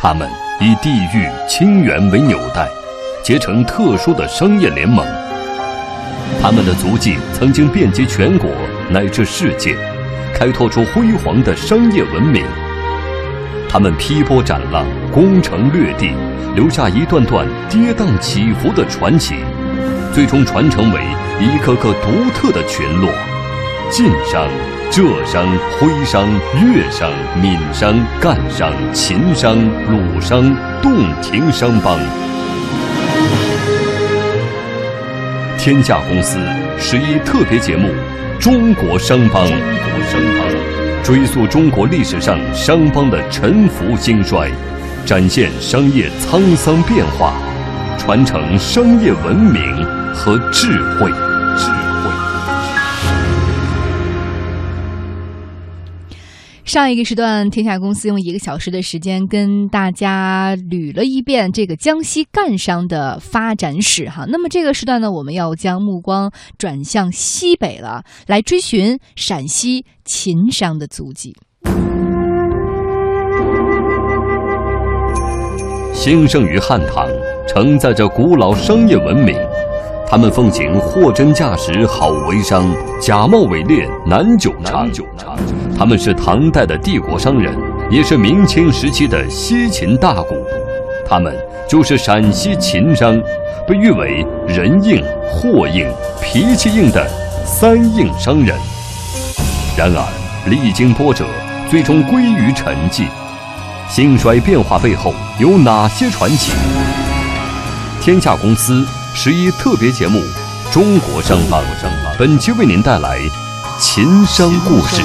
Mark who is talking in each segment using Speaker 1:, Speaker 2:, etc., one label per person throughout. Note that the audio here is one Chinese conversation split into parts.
Speaker 1: 他们以地域亲缘为纽带，结成特殊的商业联盟。他们的足迹曾经遍及全国乃至世界，开拓出辉煌的商业文明。他们劈波斩浪，攻城略地，留下一段段跌宕起伏的传奇，最终传承为一个个独特的群落：晋商、浙商、徽商、粤商、闽商、赣商、秦商、鲁商、洞庭商帮。天下公司十一特别节目《中国商帮》，中国商帮追溯中国历史上商帮的沉浮兴衰，展现商业沧桑变化，传承商业文明和智慧。
Speaker 2: 上一个时段，天下公司用一个小时的时间跟大家捋了一遍这个江西赣商的发展史哈。那么这个时段呢，我们要将目光转向西北了，来追寻陕西秦商的足迹。
Speaker 1: 兴盛于汉唐，承载着古老商业文明。他们奉行货真价实好为商，假冒伪劣难久长。他们是唐代的帝国商人，也是明清时期的西秦大贾。他们就是陕西秦商，被誉为人硬、货硬、脾气硬的三硬商人。然而，历经波折，最终归于沉寂。兴衰变化背后有哪些传奇？天下公司。十一特别节目《中国商帮》，本期为您带来秦商故事。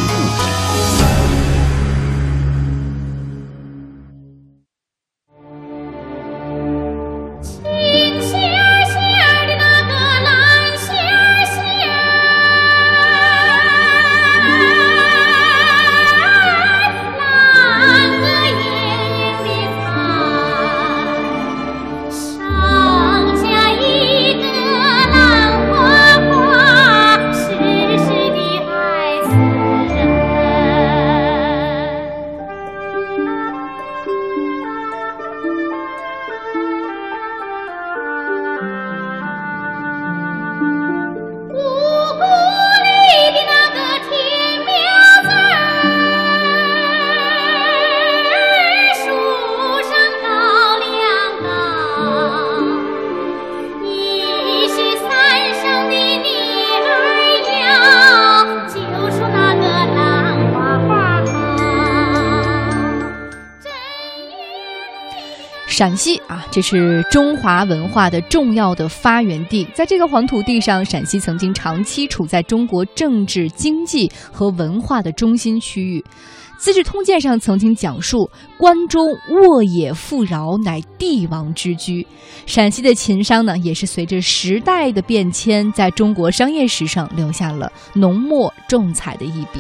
Speaker 2: 陕西啊，这是中华文化的重要的发源地。在这个黄土地上，陕西曾经长期处在中国政治、经济和文化的中心区域。《资治通鉴》上曾经讲述：“关中沃野富饶，乃帝王之居。”陕西的秦商呢，也是随着时代的变迁，在中国商业史上留下了浓墨重彩的一笔。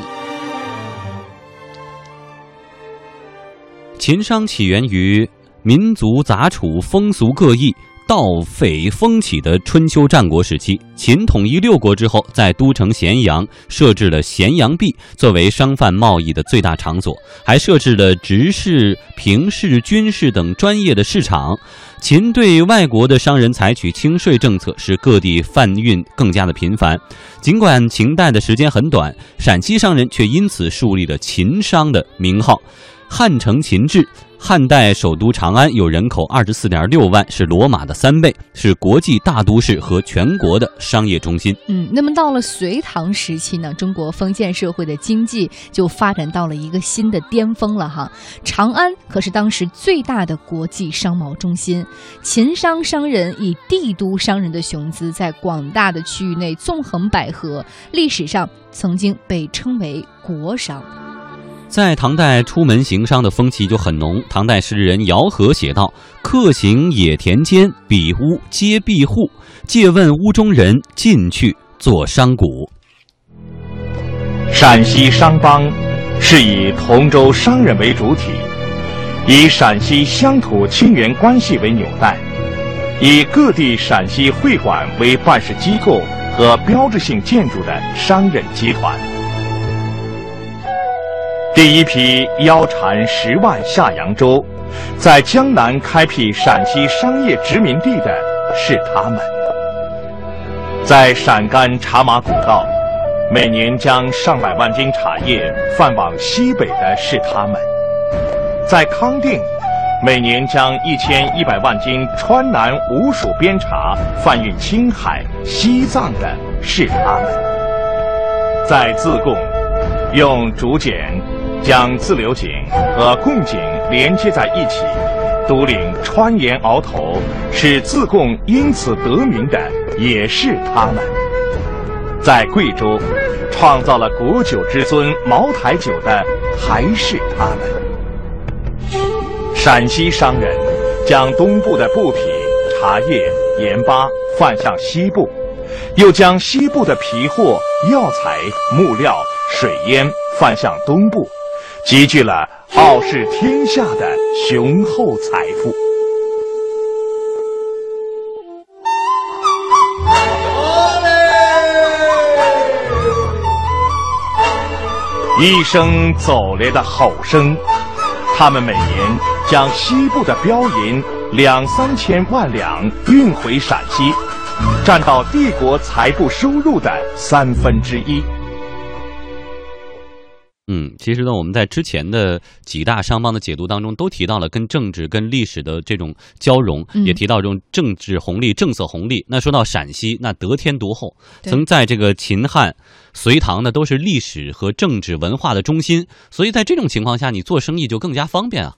Speaker 3: 秦商起源于。民族杂处、风俗各异、盗匪风起的春秋战国时期，秦统一六国之后，在都城咸阳设置了咸阳壁，作为商贩贸易的最大场所，还设置了执事、平事、军事等专业的市场。秦对外国的商人采取轻税政策，使各地贩运更加的频繁。尽管秦代的时间很短，陕西商人却因此树立了秦商的名号。汉承秦制。汉代首都长安有人口二十四点六万，是罗马的三倍，是国际大都市和全国的商业中心。
Speaker 2: 嗯，那么到了隋唐时期呢，中国封建社会的经济就发展到了一个新的巅峰了哈。长安可是当时最大的国际商贸中心，秦商商人以帝都商人的雄姿，在广大的区域内纵横捭阖，历史上曾经被称为国商。
Speaker 3: 在唐代，出门行商的风气就很浓。唐代诗人姚和写道：“客行野田间，比屋皆闭户。借问屋中人，进去做商贾。”
Speaker 4: 陕西商帮是以同州商人为主体，以陕西乡土亲缘关系为纽带，以各地陕西会馆为办事机构和标志性建筑的商人集团。第一批腰缠十万下扬州，在江南开辟陕西商业殖民地的是他们；在陕甘茶马古道，每年将上百万斤茶叶贩往西北的是他们；在康定，每年将一千一百万斤川南吴蜀边茶贩运青海、西藏的是他们；在自贡，用竹简将自流井和贡井连接在一起，独领川盐鳌头，使自贡因此得名的也是他们；在贵州，创造了国酒之尊茅台酒的还是他们。陕西商人将东部的布匹、茶叶、盐巴贩向西部，又将西部的皮货、药材、木料、水烟贩向东部，集聚了傲视天下的雄厚财富。一声走来的吼声，他们每年将西部的标银两三千万两运回陕西，占到帝国财富收入的三分之一。
Speaker 3: 嗯，其实呢，我们在之前的几大商帮的解读当中，都提到了跟政治、跟历史的这种交融，
Speaker 2: 嗯
Speaker 3: 也提到这种政治红利、政策红利。那说到陕西，那得天独厚，曾在这个秦汉、隋唐呢，都是历史和政治文化的中心，所以在这种情况下，你做生意就更加方便啊。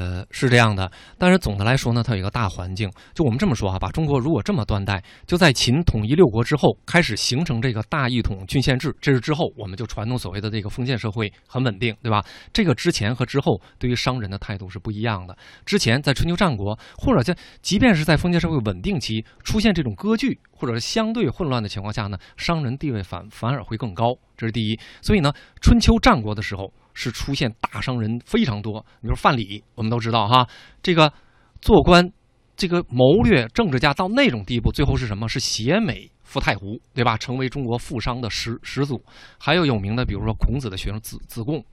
Speaker 5: 呃，是这样的，但是总的来说呢，它有一个大环境。就我们这么说啊，把中国如果这么断代，就在秦统一六国之后，开始形成这个大一统郡县制，这是之后我们就传统所谓的这个封建社会很稳定，对吧？这个之前和之后对于商人的态度是不一样的。之前在春秋战国，或者在即便是在封建社会稳定期出现这种割据或者是相对混乱的情况下呢，商人地位反反而会更高，这是第一。所以呢，春秋战国的时候是出现大商人非常多，你说范蠡，我们都知道哈，这个做官，这个谋略政治家到那种地步，最后是什么？是携美赴太湖，对吧？成为中国富商的始始祖。还有有名的，比如说孔子的学生子子贡，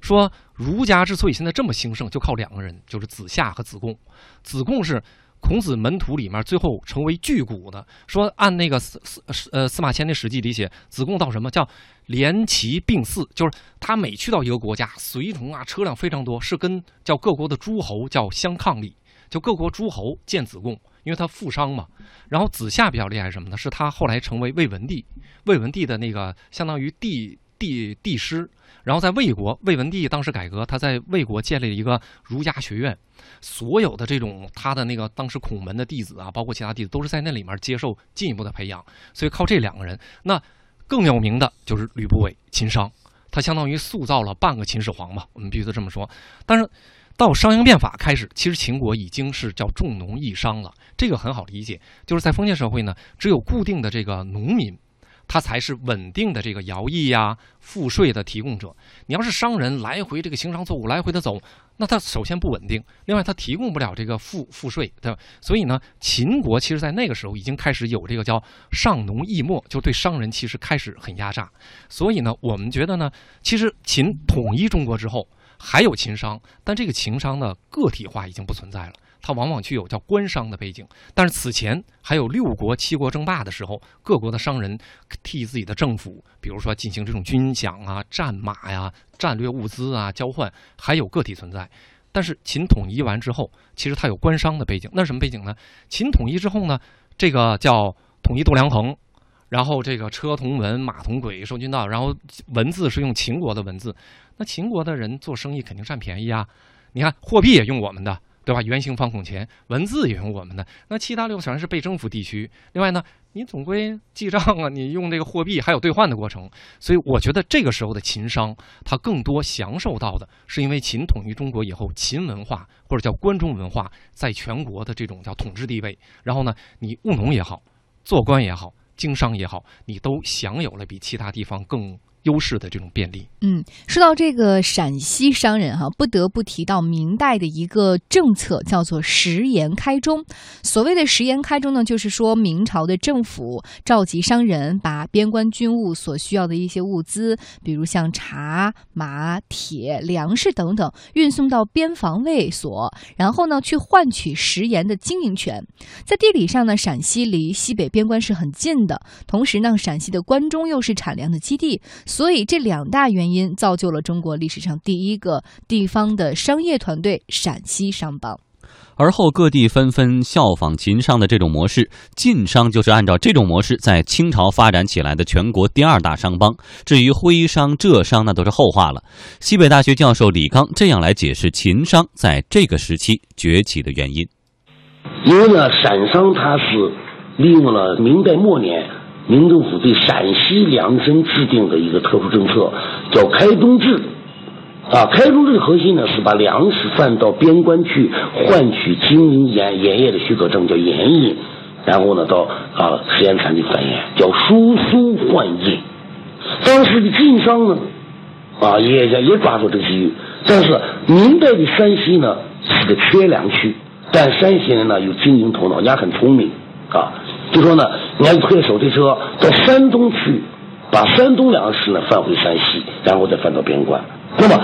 Speaker 5: 说儒家之所以现在这么兴盛，就靠两个人，就是子夏和子贡。子贡是。孔子门徒里面最后成为巨贾的，说按那个司司呃司马迁的《史记》里写，子贡到什么叫连齐并祀，就是他每去到一个国家，随从啊车辆非常多，是跟叫各国的诸侯叫相抗礼，就各国诸侯见子贡，因为他富商嘛。然后子夏比较厉害什么呢？是他后来成为魏文帝，魏文帝的那个相当于帝帝帝师。然后在魏国，魏文帝当时改革，他在魏国建立了一个儒家学院，所有的这种他的那个当时孔门的弟子啊，包括其他弟子，都是在那里面接受进一步的培养。所以靠这两个人，那更有名的就是吕不韦，秦商，他相当于塑造了半个秦始皇嘛，我们必须得这么说。但是到商鞅变法开始，其实秦国已经是叫重农抑商了，这个很好理解，就是在封建社会呢，只有固定的这个农民。他才是稳定的这个徭役呀、赋税的提供者。你要是商人来回这个行商作物来回的走，那他首先不稳定，另外他提供不了这个赋赋税，对吧？所以呢，秦国其实在那个时候已经开始有这个叫上农抑末，就对商人其实开始很压榨。所以呢，我们觉得呢，其实秦统一中国之后还有秦商，但这个秦商的个体化已经不存在了。它往往具有叫官商的背景，但是此前还有六国、七国争霸的时候，各国的商人替自己的政府，比如说进行这种军饷啊、战马呀、战略物资啊交换，还有个体存在。但是秦统一完之后，其实它有官商的背景，那什么背景呢？秦统一之后呢，这个叫统一度量衡，然后这个车同文，马同轨，收军道，然后文字是用秦国的文字，那秦国的人做生意肯定占便宜啊。你看货币也用我们的。对吧？圆形方孔钱，文字也用我们的。那其他六全是被征服地区。另外呢，你总归记账啊，你用这个货币还有兑换的过程。所以我觉得这个时候的秦商，它更多享受到的是因为秦统一中国以后，秦文化或者叫关中文化在全国的这种叫统治地位。然后呢，你务农也好，做官也好，经商也好，你都享有了比其他地方更优势的这种便利。
Speaker 2: 嗯，说到这个陕西商人哈，不得不提到明代的一个政策，叫做食盐开中。所谓的食盐开中呢，就是说明朝的政府召集商人，把边关军务所需要的一些物资，比如像茶、马、铁、粮食等等，运送到边防卫所，然后呢，去换取食盐的经营权。在地理上呢，陕西离西北边关是很近的，同时呢，陕西的关中又是产粮的基地，所以这两大原因造就了中国历史上第一个地方的商业团队——陕西商帮。
Speaker 3: 而后各地纷纷效仿秦商的这种模式，晋商就是按照这种模式在清朝发展起来的全国第二大商帮。至于徽商、浙商，那都是后话了。西北大学教授李刚这样来解释秦商在这个时期崛起的原因：
Speaker 6: 因为呢，陕商它是利用了明代末年明政府对陕西粮食制定的一个特殊政策，叫开东制。啊，开中制的核心呢是把粮食贩到边关去，换取经营盐盐业的许可证，叫盐引，然后呢到啊食盐产地贩盐，叫输苏换印。当时的晋商呢，啊也也也抓住这个机遇，但是明代的山西呢是个缺粮区，但山西人呢有经营头脑，人家很聪明啊，就说呢，人家推着手推车到山东去，把山东粮食呢贩回山西，然后再贩到边关。那么，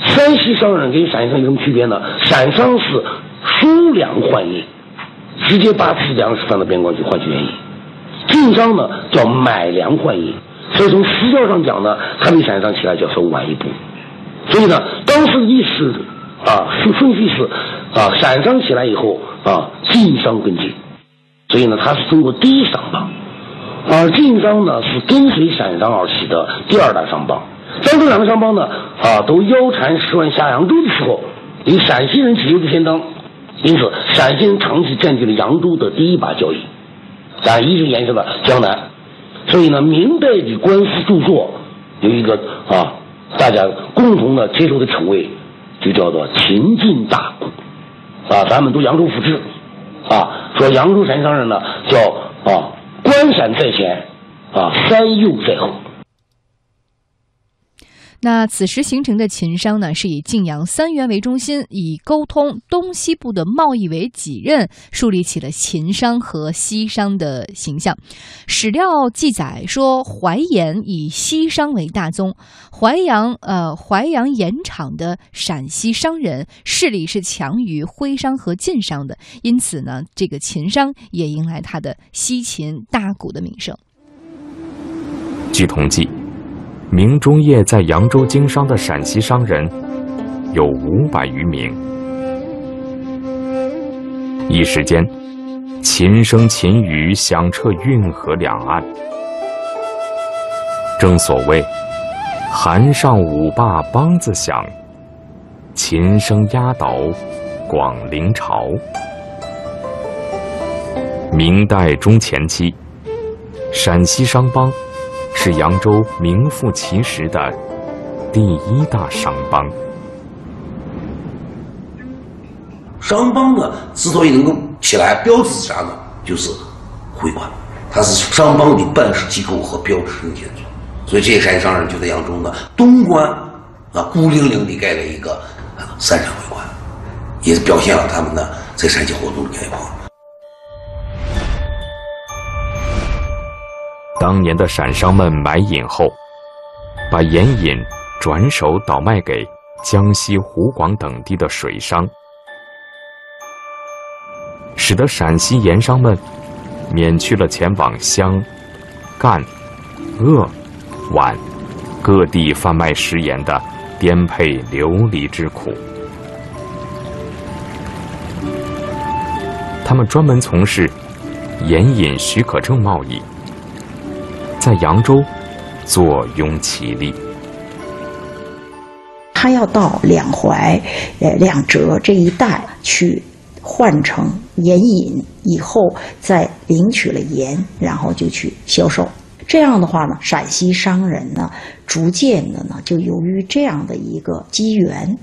Speaker 6: 山西商人跟陕西商有什么区别呢？陕商是输粮换印，直接把自己粮食放到边关去换取原印；晋商呢叫买粮换印。所以从实教上讲呢，它比陕商起来就稍微晚一步。所以呢，当时的历史啊顺顺序是啊，陕商起来以后啊，晋商跟进。所以呢，它是中国第一商帮，而晋商呢是跟随陕商而起的第二大商帮。当这两个商帮呢，啊，都腰缠十万下扬州的时候，以陕西人起义的先登，因此陕西人长期占据了扬州的第一把交椅，但一直延伸到江南。所以呢，明代的官司著作有一个啊，大家共同的接受的称谓，就叫做秦晋大。啊，咱们读扬州府志，啊，说扬州城商人呢，叫啊，关山在前，啊，山右在后。
Speaker 2: 那此时形成的秦商呢，是以晋阳三原为中心，以沟通东西部的贸易为己任，树立起了秦商和西商的形象。史料记载说，淮盐以西商为大宗，淮阳呃淮阳盐场的陕西商人势力是强于徽商和晋商的，因此呢，这个秦商也迎来他的西秦大鼓的名声。
Speaker 7: 据统计。明中叶在扬州经商的陕西商人有五百余名。一时间，琴声琴语响彻运河两岸。正所谓“韩上五霸梆子响，琴声压倒广陵朝”。明代中前期，陕西商帮。是扬州名副其实的第一大商帮。
Speaker 8: 商帮呢，之所以能够起来，标志是啥呢？就是会馆，它是商帮的办事机构和标志性建筑。所以这些山商人就在扬州呢东关啊，孤零零地盖了一个三山会馆，也表现了他们呢在山西活动的概况。
Speaker 7: 当年的陕商们买引后，把盐引转手倒卖给江西、湖广等地的水商，使得陕西盐商们免去了前往湘、赣、鄂、皖各地贩卖食盐的颠沛流离之苦。他们专门从事盐引许可证贸易。在扬州坐拥其利，
Speaker 9: 他要到两淮、呃两浙这一带去换成盐引，以后再领取了盐，然后就去销售。这样的话呢，陕西商人呢，逐渐的呢，就由于这样的一个机缘，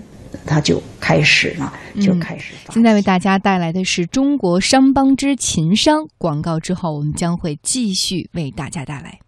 Speaker 9: 他就开始呢，就开始。
Speaker 2: 现在为大家带来的是中国商帮之秦商广告之后，我们将会继续为大家带来。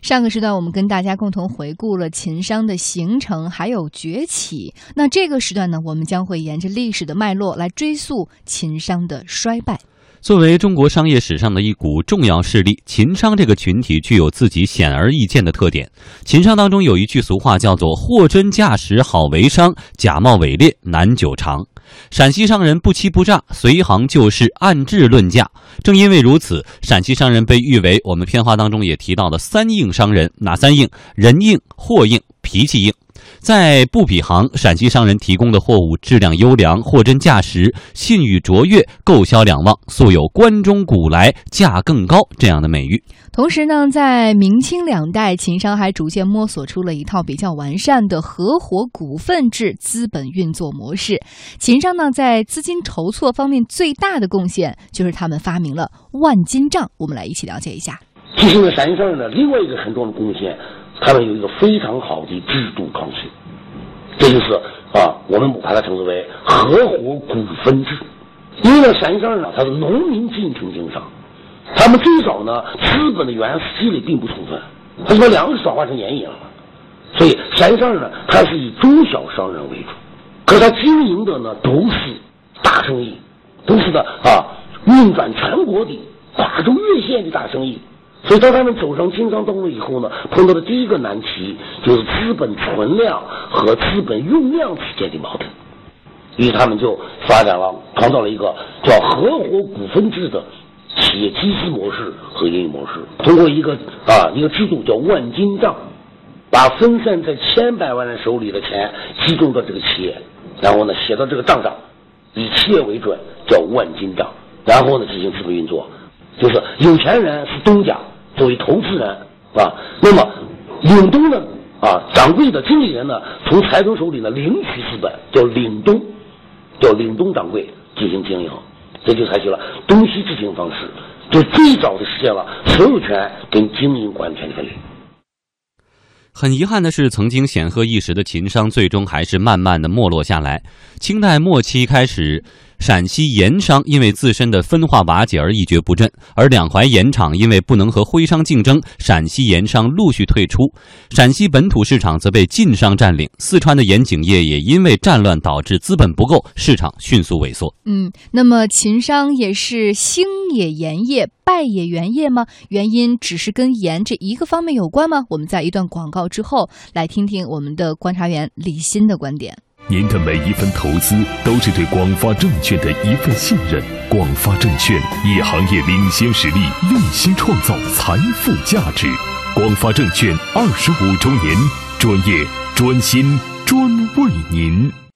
Speaker 2: 上个时段我们跟大家共同回顾了秦商的形成还有崛起，那这个时段呢，我们将会沿着历史的脉络来追溯秦商的衰败。
Speaker 3: 作为中国商业史上的一股重要势力，秦商这个群体具有自己显而易见的特点。秦商当中有一句俗话叫做“货真价实好为商，假冒伪劣难久长”。陕西商人不欺不诈，随行就市，按质论价。正因为如此，陕西商人被誉为我们片花当中也提到的“三硬商人”。哪三硬？人硬、货硬、脾气硬。在布匹行，陕西商人提供的货物质量优良、货真价实、信誉卓越，购销两旺，素有“关中古来价更高”这样的美誉。
Speaker 2: 同时呢，在明清两代，秦商还逐渐摸索出了一套比较完善的合伙股份制资本运作模式。秦商呢，在资金筹措方面最大的贡献就是他们发明了万金账。我们来一起了解一下。
Speaker 6: 其实呢，陕西商人的另外一个很重要的贡献。他们有一个非常好的制度创新，这就是啊，我们把它称之为合伙股份制。因为呢，陕商呢，他是农民进城经商，他们最早呢，资本的原始积累并不充分，他把粮食转化成盐引了，所以陕商呢，他是以中小商人为主，可他经营的呢都是大生意，都是的啊，运转全国的跨州越县的大生意。所以，当他们走上经商道路以后呢，碰到的第一个难题就是资本存量和资本用量之间的矛盾。于是，他们就发展了，创造了一个叫合伙股份制的企业集资模式和运营模式。通过一个啊一个制度叫万金账，把分散在千百万人手里的钱集中到这个企业，然后呢写到这个账上，以企业为准，叫万金账，然后呢进行资本运作。就是有钱人是东家作为投资人啊，那么领东呢啊，掌柜的经理人呢，从财主手里呢领取资本，叫领东，叫领东掌柜进行经营，这就采取了东西执行方式，就最早的实现了所有权跟经营管理权的分离。
Speaker 3: 很遗憾的是，曾经显赫一时的秦商，最终还是慢慢的没落下来。清代末期开始。陕西盐商因为自身的分化瓦解而一蹶不振，而两淮盐场因为不能和徽商竞争，陕西盐商陆续退出，陕西本土市场则被晋商占领。四川的盐井业也因为战乱导致资本不够，市场迅速萎缩。
Speaker 2: 嗯，那么秦商也是兴也盐业，败也盐业吗？原因只是跟盐这一个方面有关吗？我们在一段广告之后，来听听我们的观察员李欣的观点。
Speaker 10: 您的每一份投资都是对广发证券的一份信任。广发证券以行业领先实力，用心创造财富价值。广发证券二十五周年，专业、专心、专为您。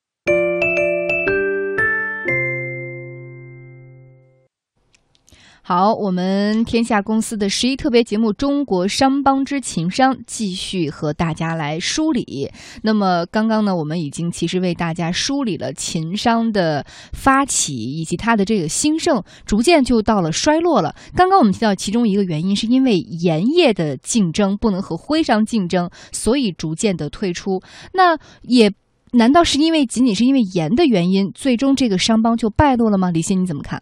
Speaker 2: 好，我们天下公司的十一特别节目《中国商帮之秦商》继续和大家来梳理。那么，刚刚呢，我们已经其实为大家梳理了秦商的发起以及它的这个兴盛，逐渐就到了衰落了。刚刚我们提到其中一个原因，是因为盐业的竞争不能和徽商竞争，所以逐渐的退出。那也难道是因为仅仅是因为盐的原因，最终这个商帮就败落了吗？李欣，你怎么看？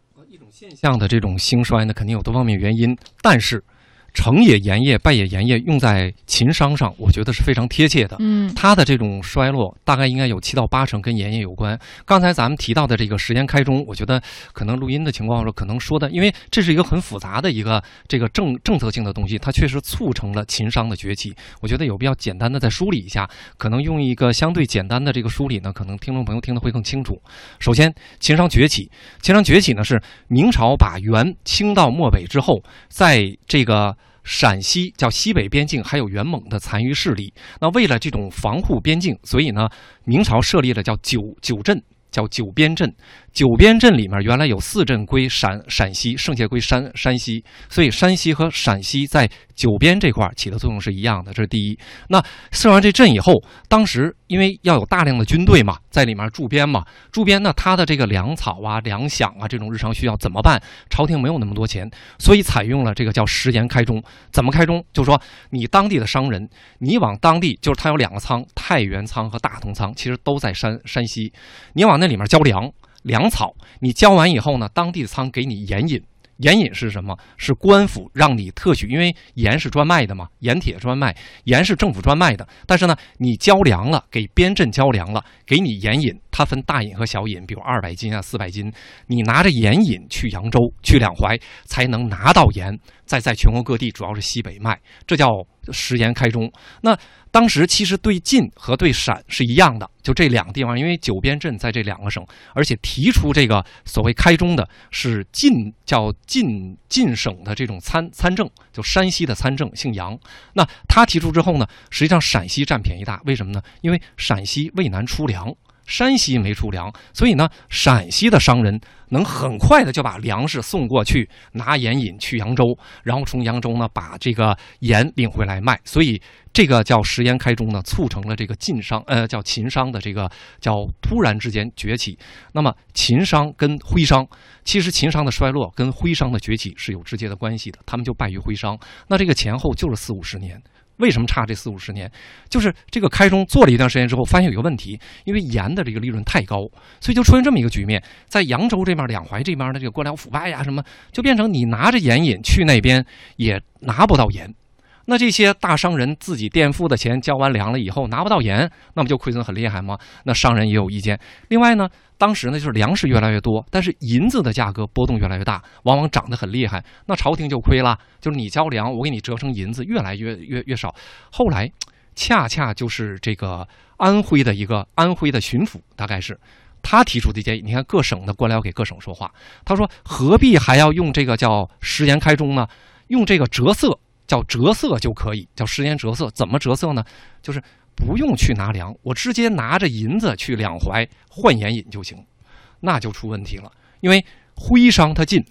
Speaker 5: 现象的这种兴衰呢，肯定有多方面原因，但是。成也盐业，败也盐业，用在秦商上，我觉得是非常贴切的。
Speaker 2: 嗯，
Speaker 5: 它的这种衰落，大概应该有七到八成跟盐业有关。刚才咱们提到的这个时间开中，我觉得可能录音的情况说，可能说的，因为这是一个很复杂的一个这个政政策性的东西，它确实促成了秦商的崛起。我觉得有必要简单的再梳理一下，可能用一个相对简单的这个梳理呢，可能听众朋友听得会更清楚。首先，秦商崛起，秦商崛起呢是明朝把元清到漠北之后，在这个。陕西叫西北边境还有元蒙的残余势力，那为了这种防护边境，所以呢，明朝设立了叫九九镇，叫九边镇。九边镇里面原来有四镇归陕陕西，剩下归山山西，所以山西和陕西在九边这块起的作用是一样的，这是第一。那设完这镇以后，当时因为要有大量的军队嘛，在里面驻边嘛，驻边呢，他的这个粮草啊、粮饷啊这种日常需要怎么办？朝廷没有那么多钱，所以采用了这个叫食盐开中。怎么开中？就是说你当地的商人，你往当地就是他有两个仓，太原仓和大同仓，其实都在山山西，你往那里面交粮。粮草，你交完以后呢，当地的仓给你盐引，盐引是什么？是官府让你特许，因为盐是专卖的嘛，盐铁专卖，盐是政府专卖的。但是呢，你交粮了，给边镇交粮了，给你盐引，它分大引和小引，比如二百斤啊、四百斤，你拿着盐引去扬州、去两淮，才能拿到盐，再在全国各地，主要是西北卖，这叫食盐开中。那当时其实对晋和对陕是一样的，就这两个地方，因为九边镇在这两个省，而且提出这个所谓开中的是晋，叫晋晋省的这种参参政，就山西的参政，姓杨。那他提出之后呢，实际上陕西占便宜大，为什么呢？因为陕西渭南出粮。山西没出粮，所以呢，陕西的商人能很快的就把粮食送过去，拿盐引去扬州，然后从扬州呢把这个盐领回来卖。所以这个叫食盐开中呢，促成了这个晋商，呃，叫秦商的这个叫突然之间崛起。那么秦商跟徽商，其实秦商的衰落跟徽商的崛起是有直接的关系的，他们就败于徽商。那这个前后就是四五十年。为什么差这四五十年？就是这个开中做了一段时间之后，发现有一个问题，因为盐的这个利润太高，所以就出现这么一个局面：在扬州这边、两淮这边的这个官僚腐败呀，什么就变成你拿着盐引去那边也拿不到盐。那这些大商人自己垫付的钱交完粮了以后拿不到盐，那不就亏损很厉害吗？那商人也有意见。另外呢，当时呢就是粮食越来越多，但是银子的价格波动越来越大，往往涨得很厉害。那朝廷就亏了，就是你交粮，我给你折成银子越来越越越少。后来，恰恰就是这个安徽的一个安徽的巡抚，大概是他提出的建议。你看各省的官僚给各省说话，他说何必还要用这个叫食盐开中呢？用这个折色。叫折色就可以，叫时间折色。怎么折色呢？就是不用去拿粮，我直接拿着银子去两淮换盐引就行。那就出问题了，因为徽商他进，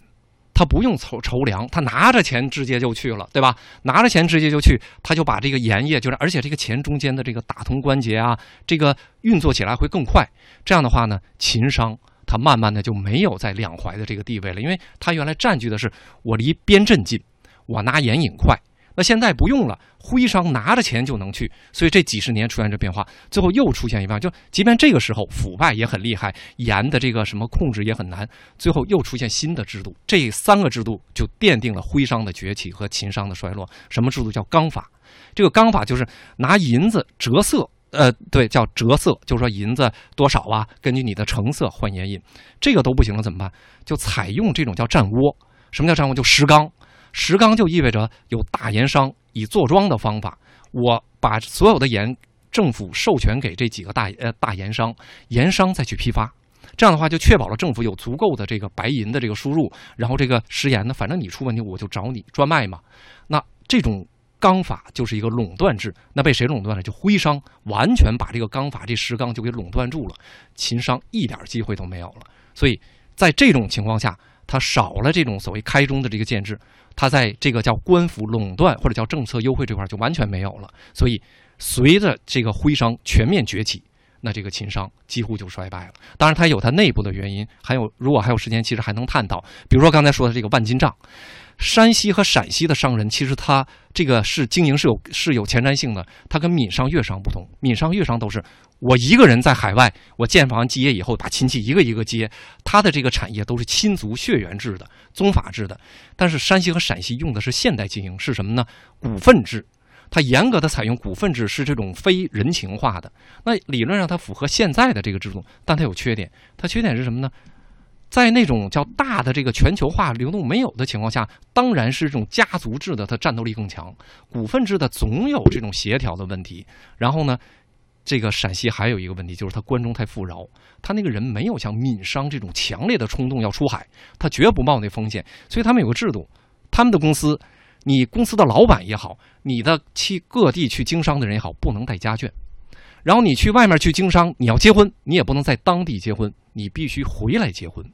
Speaker 5: 他不用筹筹粮，他拿着钱直接就去了，对吧？拿着钱直接就去，他就把这个盐业，就是而且这个钱中间的这个打通关节啊，这个运作起来会更快。这样的话呢，秦商他慢慢的就没有在两淮的这个地位了，因为他原来占据的是我离边镇近，我拿盐引快。那现在不用了，徽商拿着钱就能去，所以这几十年出现这变化，最后又出现一半，就即便这个时候腐败也很厉害，盐的这个什么控制也很难，最后又出现新的制度，这三个制度就奠定了徽商的崛起和秦商的衰落。什么制度叫纲法？这个纲法就是拿银子折色，呃，对，叫折色，就是说银子多少啊，根据你的成色换盐引，这个都不行了怎么办？就采用这种叫占窝。什么叫占窝？就石纲。石纲就意味着有大盐商以坐庄的方法，我把所有的盐政府授权给这几个大呃大盐商，盐商再去批发，这样的话就确保了政府有足够的这个白银的这个输入，然后这个食盐呢，反正你出问题我就找你专卖嘛。那这种纲法就是一个垄断制，那被谁垄断了？就徽商完全把这个纲法这石纲就给垄断住了，秦商一点机会都没有了。所以在这种情况下。它少了这种所谓开中的这个建制，他在这个叫官府垄断或者叫政策优惠这块就完全没有了。所以，随着这个徽商全面崛起，那这个秦商几乎就衰败了。当然，它有它内部的原因，还有如果还有时间，其实还能探讨。比如说刚才说的这个万金账。山西和陕西的商人，其实他这个是经营是有是有前瞻性的。他跟闽商、粤商不同，闽商、粤商都是我一个人在海外，我建房基业以后，把亲戚一个一个接，他的这个产业都是亲族血缘制的、宗法制的。但是山西和陕西用的是现代经营，是什么呢？股份制，它严格的采用股份制，是这种非人情化的。那理论上它符合现在的这个制度，但它有缺点。它缺点是什么呢？在那种叫大的这个全球化流动没有的情况下，当然是这种家族制的，它战斗力更强。股份制的总有这种协调的问题。然后呢，这个陕西还有一个问题，就是它关中太富饶，他那个人没有像闽商这种强烈的冲动要出海，他绝不冒那风险。所以他们有个制度，他们的公司，你公司的老板也好，你的去各地去经商的人也好，不能带家眷。然后你去外面去经商，你要结婚，你也不能在当地结婚，你必须回来结婚。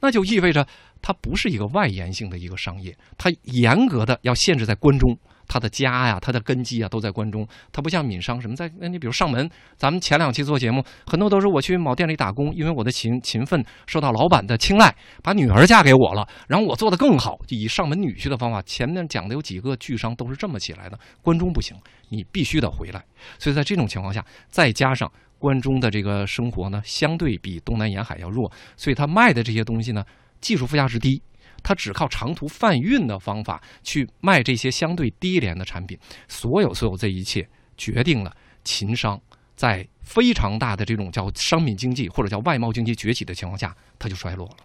Speaker 5: 那就意味着它不是一个外延性的一个商业，它严格的要限制在关中，他的家呀、他的根基啊都在关中。他不像闽商什么在那，你比如上门，咱们前两期做节目，很多都是我去某店里打工，因为我的勤勤奋受到老板的青睐，把女儿嫁给我了，然后我做的更好，以上门女婿的方法。前面讲的有几个巨商都是这么起来的，关中不行，你必须得回来。所以在这种情况下，再加上。关中的这个生活呢，相对比东南沿海要弱，所以他卖的这些东西呢，技术附加值低，他只靠长途贩运的方法去卖这些相对低廉的产品，所有所有这一切决定了秦商在非常大的这种叫商品经济或者叫外贸经济崛起的情况下，它就衰落了。